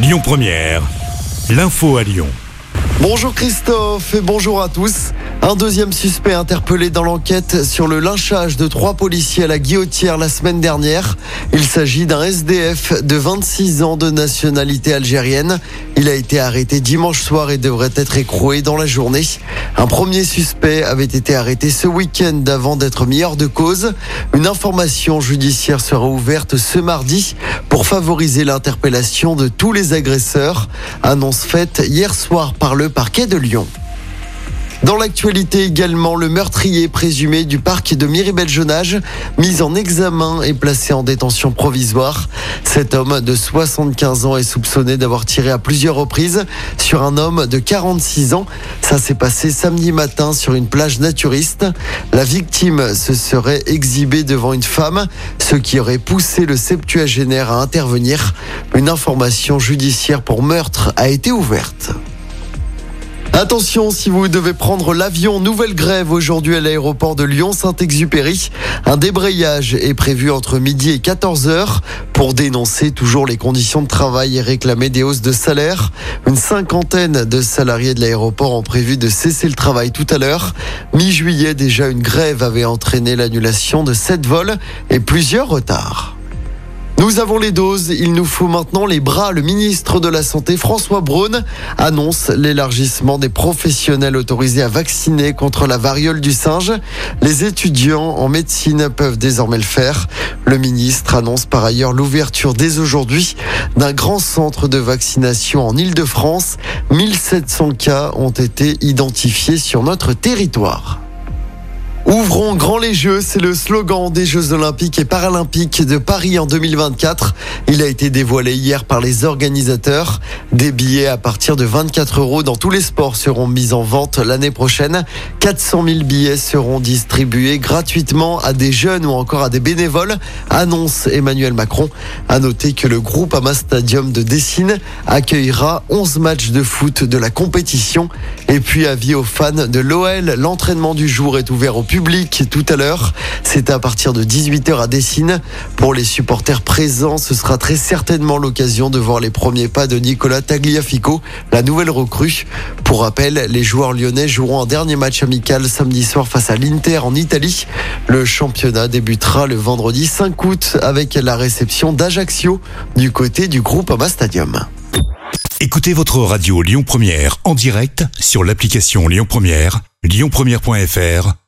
Lyon Première, l'info à Lyon. Bonjour Christophe et bonjour à tous. Un deuxième suspect interpellé dans l'enquête sur le lynchage de trois policiers à la guillotière la semaine dernière. Il s'agit d'un SDF de 26 ans de nationalité algérienne. Il a été arrêté dimanche soir et devrait être écroué dans la journée. Un premier suspect avait été arrêté ce week-end avant d'être mis hors de cause. Une information judiciaire sera ouverte ce mardi pour favoriser l'interpellation de tous les agresseurs. Annonce faite hier soir par le parquet de Lyon. Dans l'actualité également, le meurtrier présumé du parc de Miribel-Jonage, mis en examen et placé en détention provisoire. Cet homme de 75 ans est soupçonné d'avoir tiré à plusieurs reprises sur un homme de 46 ans. Ça s'est passé samedi matin sur une plage naturiste. La victime se serait exhibée devant une femme, ce qui aurait poussé le septuagénaire à intervenir. Une information judiciaire pour meurtre a été ouverte. Attention, si vous devez prendre l'avion, nouvelle grève aujourd'hui à l'aéroport de Lyon-Saint-Exupéry. Un débrayage est prévu entre midi et 14h pour dénoncer toujours les conditions de travail et réclamer des hausses de salaire. Une cinquantaine de salariés de l'aéroport ont prévu de cesser le travail tout à l'heure. Mi-juillet, déjà une grève avait entraîné l'annulation de sept vols et plusieurs retards. Nous avons les doses, il nous faut maintenant les bras. Le ministre de la Santé, François Braun, annonce l'élargissement des professionnels autorisés à vacciner contre la variole du singe. Les étudiants en médecine peuvent désormais le faire. Le ministre annonce par ailleurs l'ouverture dès aujourd'hui d'un grand centre de vaccination en Ile-de-France. 1700 cas ont été identifiés sur notre territoire. Ouvrons grand les Jeux, c'est le slogan des Jeux Olympiques et Paralympiques de Paris en 2024. Il a été dévoilé hier par les organisateurs. Des billets à partir de 24 euros dans tous les sports seront mis en vente l'année prochaine. 400 000 billets seront distribués gratuitement à des jeunes ou encore à des bénévoles, annonce Emmanuel Macron. À noter que le groupe Ama Stadium de Dessine accueillera 11 matchs de foot de la compétition. Et puis avis aux fans de l'OL, l'entraînement du jour est ouvert au public public tout à l'heure. C'est à partir de 18h à Dessine. Pour les supporters présents, ce sera très certainement l'occasion de voir les premiers pas de Nicolas Tagliafico, la nouvelle recrue. Pour rappel, les joueurs lyonnais joueront un dernier match amical samedi soir face à l'Inter en Italie. Le championnat débutera le vendredi 5 août avec la réception d'Ajaccio du côté du groupe Ama Stadium. Écoutez votre radio Lyon Première en direct sur l'application Lyon Première, lyonpremière.fr